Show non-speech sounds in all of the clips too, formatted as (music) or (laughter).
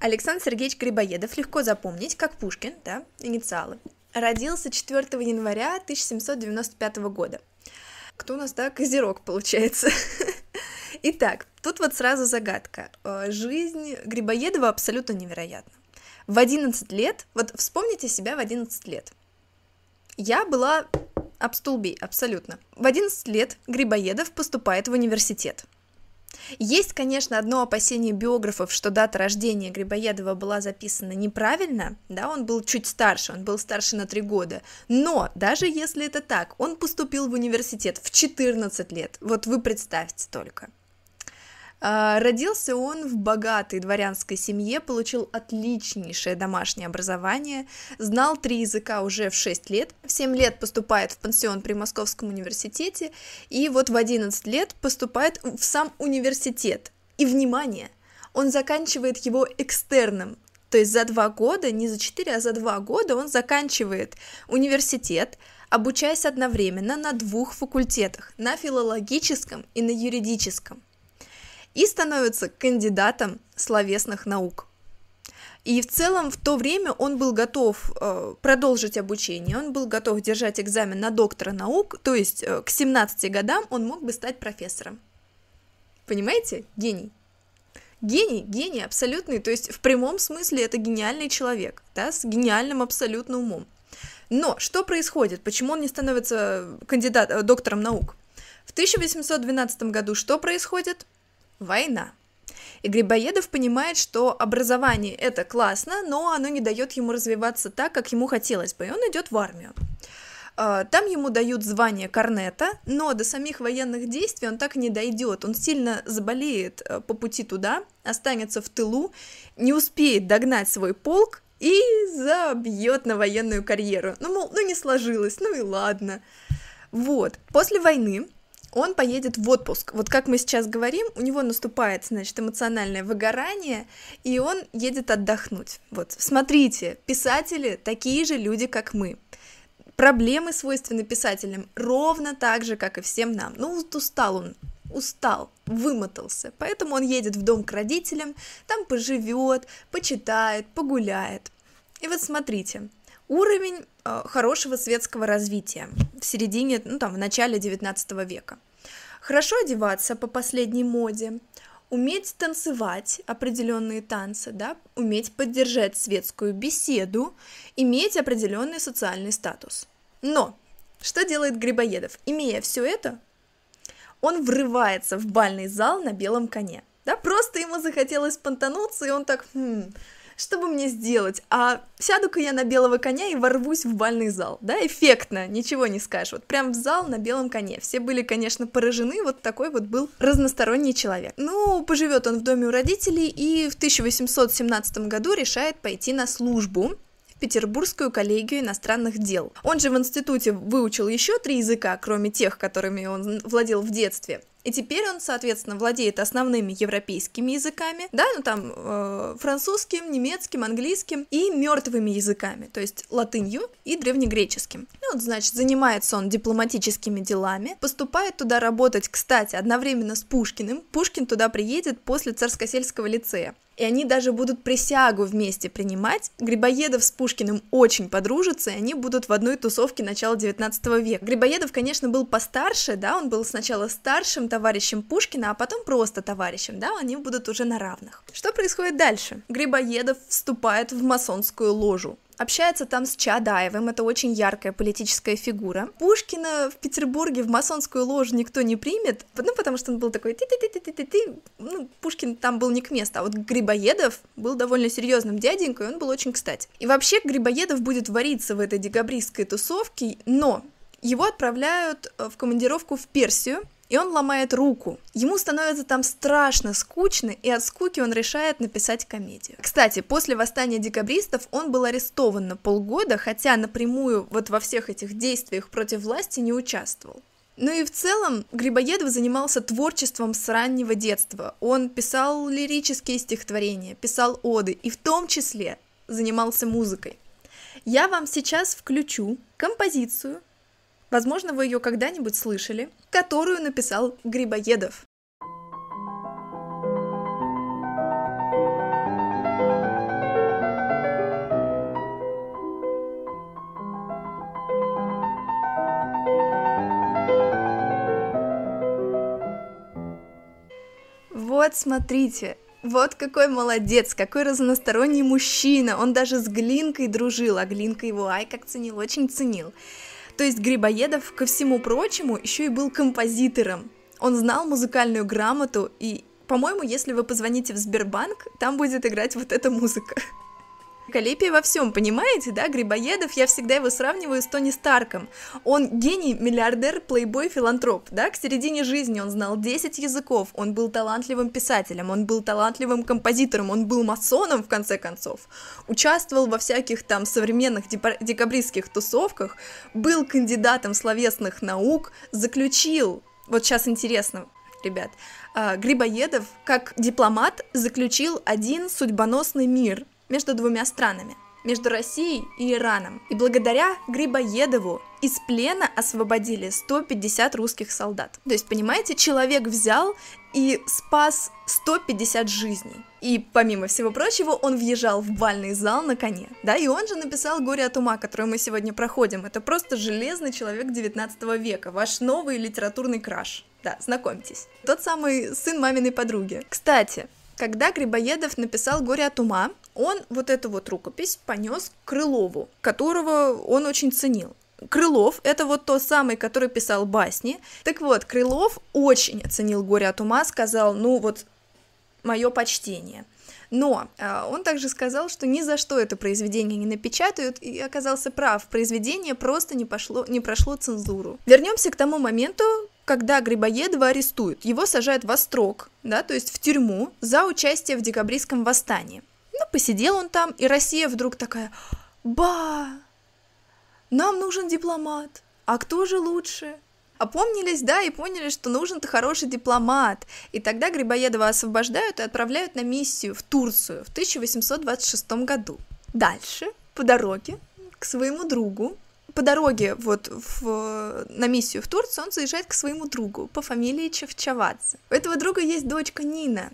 Александр Сергеевич Грибоедов легко запомнить, как Пушкин, да, инициалы. Родился 4 января 1795 года. Кто у нас, да, Козерог, получается. (laughs) Итак, тут вот сразу загадка. Э, жизнь Грибоедова абсолютно невероятна. В 11 лет, вот вспомните себя в 11 лет. Я была об столбе, абсолютно. В 11 лет Грибоедов поступает в университет. Есть, конечно, одно опасение биографов, что дата рождения Грибоедова была записана неправильно, да, он был чуть старше, он был старше на три года, но даже если это так, он поступил в университет в 14 лет, вот вы представьте только. А, родился он в богатой дворянской семье, получил отличнейшее домашнее образование, знал три языка уже в 6 лет, в 7 лет поступает в пансион при Московском университете, и вот в 11 лет поступает в сам университет. И, внимание, он заканчивает его экстерном, то есть за два года, не за четыре, а за два года он заканчивает университет, обучаясь одновременно на двух факультетах, на филологическом и на юридическом и становится кандидатом словесных наук. И в целом в то время он был готов э, продолжить обучение, он был готов держать экзамен на доктора наук, то есть э, к 17 годам он мог бы стать профессором. Понимаете? Гений. Гений, гений абсолютный, то есть в прямом смысле это гениальный человек, да, с гениальным абсолютно умом. Но что происходит? Почему он не становится кандидат, э, доктором наук? В 1812 году что происходит? Война. И Грибоедов понимает, что образование это классно, но оно не дает ему развиваться так, как ему хотелось бы, и он идет в армию. А, там ему дают звание корнета, но до самих военных действий он так и не дойдет. Он сильно заболеет э, по пути туда, останется в тылу, не успеет догнать свой полк и забьет на военную карьеру. Ну, мол, ну не сложилось, ну и ладно. Вот. После войны он поедет в отпуск. Вот как мы сейчас говорим, у него наступает, значит, эмоциональное выгорание, и он едет отдохнуть. Вот, смотрите, писатели такие же люди, как мы. Проблемы свойственны писателям ровно так же, как и всем нам. Ну, устал он, устал, вымотался, поэтому он едет в дом к родителям, там поживет, почитает, погуляет. И вот смотрите, уровень э, хорошего светского развития в середине, ну там, в начале 19 века. Хорошо одеваться по последней моде, уметь танцевать определенные танцы, да, уметь поддержать светскую беседу, иметь определенный социальный статус. Но что делает Грибоедов? Имея все это, он врывается в бальный зал на белом коне. Да, просто ему захотелось понтануться, и он так, хм, что бы мне сделать? А сяду-ка я на белого коня и ворвусь в бальный зал, да, эффектно, ничего не скажешь, вот прям в зал на белом коне. Все были, конечно, поражены, вот такой вот был разносторонний человек. Ну, поживет он в доме у родителей и в 1817 году решает пойти на службу Петербургскую коллегию иностранных дел. Он же в институте выучил еще три языка, кроме тех, которыми он владел в детстве. И теперь он, соответственно, владеет основными европейскими языками, да, ну там э, французским, немецким, английским и мертвыми языками, то есть латынью и древнегреческим. Ну вот, значит, занимается он дипломатическими делами, поступает туда работать, кстати, одновременно с Пушкиным. Пушкин туда приедет после Царскосельского лицея и они даже будут присягу вместе принимать. Грибоедов с Пушкиным очень подружатся, и они будут в одной тусовке начала 19 века. Грибоедов, конечно, был постарше, да, он был сначала старшим товарищем Пушкина, а потом просто товарищем, да, они будут уже на равных. Что происходит дальше? Грибоедов вступает в масонскую ложу общается там с Чадаевым, это очень яркая политическая фигура. Пушкина в Петербурге в масонскую ложу никто не примет, ну, потому что он был такой ты ты ты ты ты ты ну, Пушкин там был не к месту, а вот Грибоедов был довольно серьезным дяденькой, он был очень кстати. И вообще Грибоедов будет вариться в этой декабристской тусовке, но его отправляют э, в командировку в Персию, и он ломает руку. Ему становится там страшно скучно, и от скуки он решает написать комедию. Кстати, после восстания декабристов он был арестован на полгода, хотя напрямую вот во всех этих действиях против власти не участвовал. Ну и в целом Грибоедов занимался творчеством с раннего детства. Он писал лирические стихотворения, писал оды и в том числе занимался музыкой. Я вам сейчас включу композицию, возможно, вы ее когда-нибудь слышали, которую написал Грибоедов. Вот смотрите, вот какой молодец, какой разносторонний мужчина. Он даже с Глинкой дружил, а Глинка его ай как ценил, очень ценил. То есть Грибоедов, ко всему прочему, еще и был композитором. Он знал музыкальную грамоту, и, по-моему, если вы позвоните в Сбербанк, там будет играть вот эта музыка. Калипий во всем, понимаете, да? Грибоедов, я всегда его сравниваю с Тони Старком. Он гений, миллиардер, плейбой, филантроп, да? К середине жизни он знал 10 языков, он был талантливым писателем, он был талантливым композитором, он был масоном, в конце концов. Участвовал во всяких там современных декабристских тусовках, был кандидатом словесных наук, заключил, вот сейчас интересно, ребят, а, Грибоедов как дипломат заключил один судьбоносный мир – между двумя странами, между Россией и Ираном. И благодаря Грибоедову из плена освободили 150 русских солдат. То есть, понимаете, человек взял и спас 150 жизней. И помимо всего прочего, он въезжал в бальный зал на коне, да, и он же написал «Горе от ума», которое мы сегодня проходим. Это просто железный человек 19 века, ваш новый литературный краш. Да, знакомьтесь. Тот самый сын маминой подруги. Кстати, когда Грибоедов написал «Горе от ума», он вот эту вот рукопись понес Крылову, которого он очень ценил. Крылов — это вот тот самый, который писал басни. Так вот, Крылов очень оценил «Горе от ума», сказал, ну вот, мое почтение. Но э, он также сказал, что ни за что это произведение не напечатают, и оказался прав, произведение просто не, пошло, не прошло цензуру. Вернемся к тому моменту, когда Грибоедова арестуют. Его сажают в острог, да, то есть в тюрьму за участие в декабристском восстании. Посидел он там, и Россия вдруг такая, ба, нам нужен дипломат, а кто же лучше? Опомнились, да, и поняли, что нужен-то хороший дипломат. И тогда Грибоедова освобождают и отправляют на миссию в Турцию в 1826 году. Дальше, по дороге к своему другу, по дороге вот в, на миссию в Турцию он заезжает к своему другу по фамилии Чевчавадзе. У этого друга есть дочка Нина,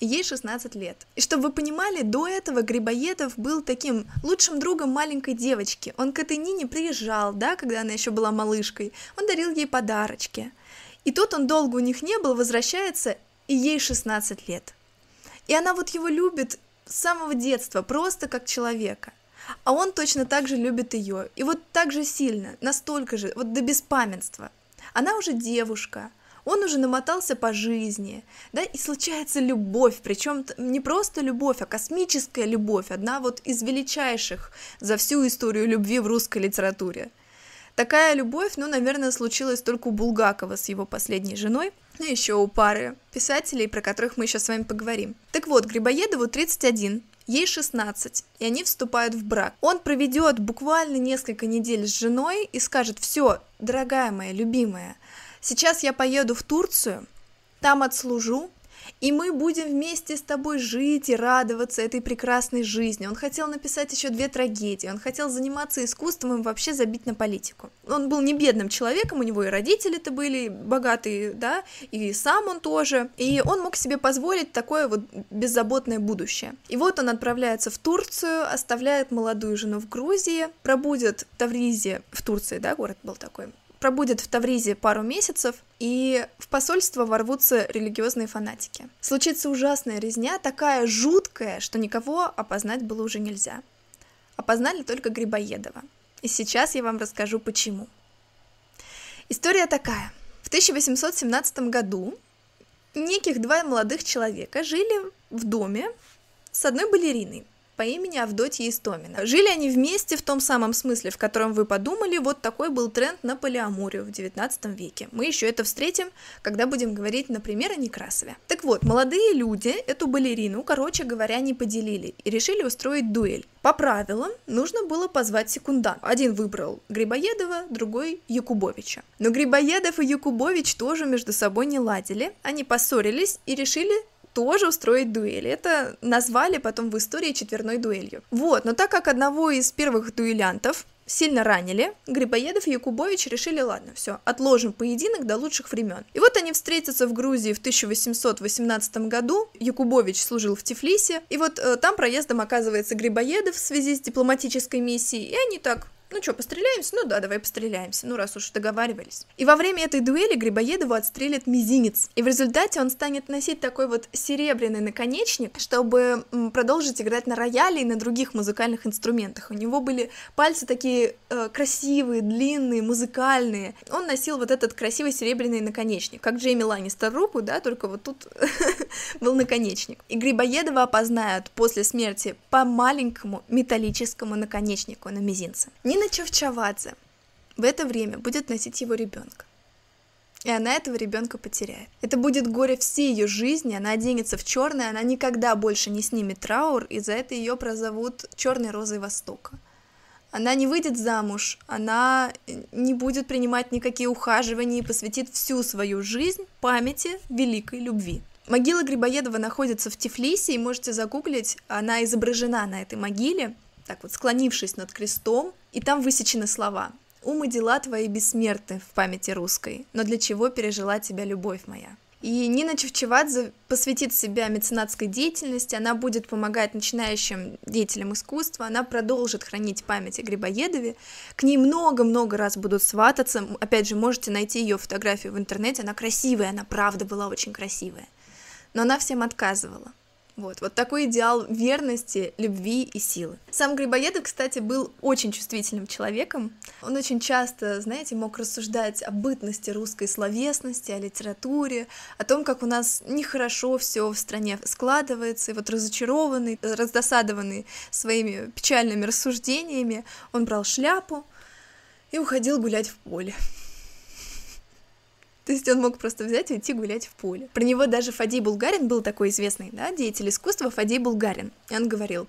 ей 16 лет. И чтобы вы понимали, до этого Грибоедов был таким лучшим другом маленькой девочки. Он к этой Нине приезжал, да, когда она еще была малышкой. Он дарил ей подарочки. И тут он долго у них не был, возвращается, и ей 16 лет. И она вот его любит с самого детства, просто как человека. А он точно так же любит ее. И вот так же сильно, настолько же, вот до беспамятства. Она уже девушка, он уже намотался по жизни, да, и случается любовь, причем не просто любовь, а космическая любовь, одна вот из величайших за всю историю любви в русской литературе. Такая любовь, ну, наверное, случилась только у Булгакова с его последней женой, ну, еще у пары писателей, про которых мы еще с вами поговорим. Так вот, Грибоедову 31, ей 16, и они вступают в брак. Он проведет буквально несколько недель с женой и скажет, все, дорогая моя, любимая, Сейчас я поеду в Турцию, там отслужу, и мы будем вместе с тобой жить и радоваться этой прекрасной жизни. Он хотел написать еще две трагедии, он хотел заниматься искусством и вообще забить на политику. Он был не бедным человеком, у него и родители-то были богатые, да, и сам он тоже, и он мог себе позволить такое вот беззаботное будущее. И вот он отправляется в Турцию, оставляет молодую жену в Грузии, пробудет в Тавризе, в Турции, да, город был такой, пробудет в Тавризе пару месяцев, и в посольство ворвутся религиозные фанатики. Случится ужасная резня, такая жуткая, что никого опознать было уже нельзя. Опознали только Грибоедова. И сейчас я вам расскажу почему. История такая. В 1817 году неких два молодых человека жили в доме с одной балериной. По имени Авдотья Истомина. Жили они вместе в том самом смысле, в котором вы подумали, вот такой был тренд на полиамурию в 19 веке. Мы еще это встретим, когда будем говорить, например, о Некрасове. Так вот, молодые люди эту балерину, короче говоря, не поделили и решили устроить дуэль. По правилам нужно было позвать секундант. Один выбрал Грибоедова, другой Якубовича. Но Грибоедов и Якубович тоже между собой не ладили, они поссорились и решили тоже устроить дуэль. Это назвали потом в истории четверной дуэлью. Вот, но так как одного из первых дуэлянтов сильно ранили, Грибоедов и Якубович решили, ладно, все, отложим поединок до лучших времен. И вот они встретятся в Грузии в 1818 году, Якубович служил в Тифлисе, и вот э, там проездом оказывается Грибоедов в связи с дипломатической миссией, и они так ну что, постреляемся? Ну да, давай постреляемся, ну раз уж договаривались. И во время этой дуэли Грибоедову отстрелят мизинец, и в результате он станет носить такой вот серебряный наконечник, чтобы продолжить играть на рояле и на других музыкальных инструментах. У него были пальцы такие э, красивые, длинные, музыкальные. Он носил вот этот красивый серебряный наконечник, как Джейми Ланнистер руку, да, только вот тут (laughs) (laughs) был наконечник. И Грибоедова опознают после смерти по маленькому металлическому наконечнику на мизинце. Нина Чавчавадзе в это время будет носить его ребенка. И она этого ребенка потеряет. Это будет горе всей ее жизни, она оденется в черное, она никогда больше не снимет траур, и за это ее прозовут черной розой Востока. Она не выйдет замуж, она не будет принимать никакие ухаживания и посвятит всю свою жизнь памяти великой любви. Могила Грибоедова находится в Тифлисе, и можете загуглить, она изображена на этой могиле, так вот склонившись над крестом, и там высечены слова «Ум и дела твои бессмертны в памяти русской, но для чего пережила тебя любовь моя?» И Нина Чевчевадзе посвятит себя меценатской деятельности, она будет помогать начинающим деятелям искусства, она продолжит хранить память о Грибоедове, к ней много-много раз будут свататься, опять же, можете найти ее фотографию в интернете, она красивая, она правда была очень красивая, но она всем отказывала. Вот, вот такой идеал верности, любви и силы. Сам Грибоедов, кстати, был очень чувствительным человеком. Он очень часто, знаете, мог рассуждать о бытности русской словесности, о литературе, о том, как у нас нехорошо все в стране складывается, и вот разочарованный, раздосадованный своими печальными рассуждениями, он брал шляпу и уходил гулять в поле. То есть он мог просто взять и идти гулять в поле. Про него даже Фадей Булгарин был такой известный, да, деятель искусства Фадей Булгарин. И он говорил,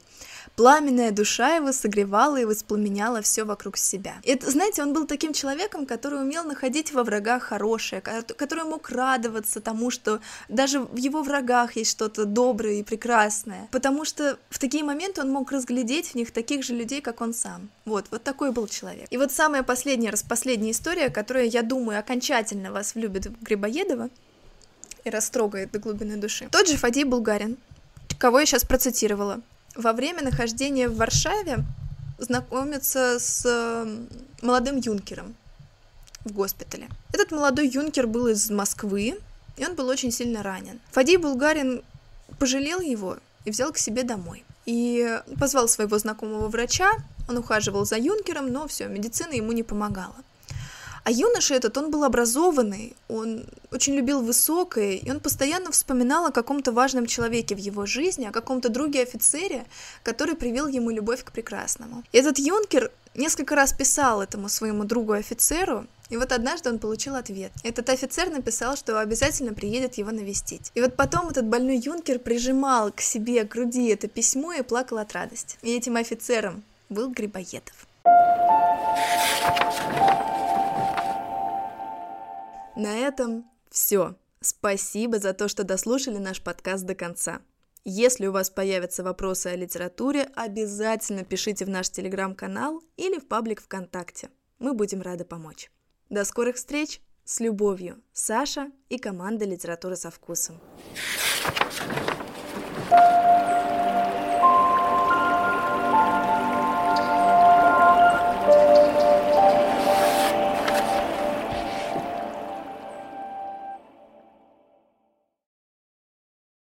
Пламенная душа его согревала и воспламеняла все вокруг себя. Это, знаете, он был таким человеком, который умел находить во врагах хорошее, который мог радоваться тому, что даже в его врагах есть что-то доброе и прекрасное. Потому что в такие моменты он мог разглядеть в них таких же людей, как он сам. Вот, вот такой был человек. И вот самая последняя, распоследняя история, которая, я думаю, окончательно вас влюбит в Грибоедова и растрогает до глубины души. Тот же Фадей Булгарин, кого я сейчас процитировала во время нахождения в Варшаве знакомится с молодым юнкером в госпитале. Этот молодой юнкер был из Москвы, и он был очень сильно ранен. Фадей Булгарин пожалел его и взял к себе домой. И позвал своего знакомого врача, он ухаживал за юнкером, но все, медицина ему не помогала. А юноша этот, он был образованный, он очень любил высокое, и он постоянно вспоминал о каком-то важном человеке в его жизни, о каком-то друге офицере, который привил ему любовь к прекрасному. И этот юнкер несколько раз писал этому своему другу офицеру, и вот однажды он получил ответ. Этот офицер написал, что обязательно приедет его навестить. И вот потом этот больной юнкер прижимал к себе, к груди это письмо и плакал от радости. И этим офицером был Грибоедов. На этом все. Спасибо за то, что дослушали наш подкаст до конца. Если у вас появятся вопросы о литературе, обязательно пишите в наш телеграм-канал или в паблик ВКонтакте. Мы будем рады помочь. До скорых встреч! С любовью, Саша и команда «Литература со вкусом». thank you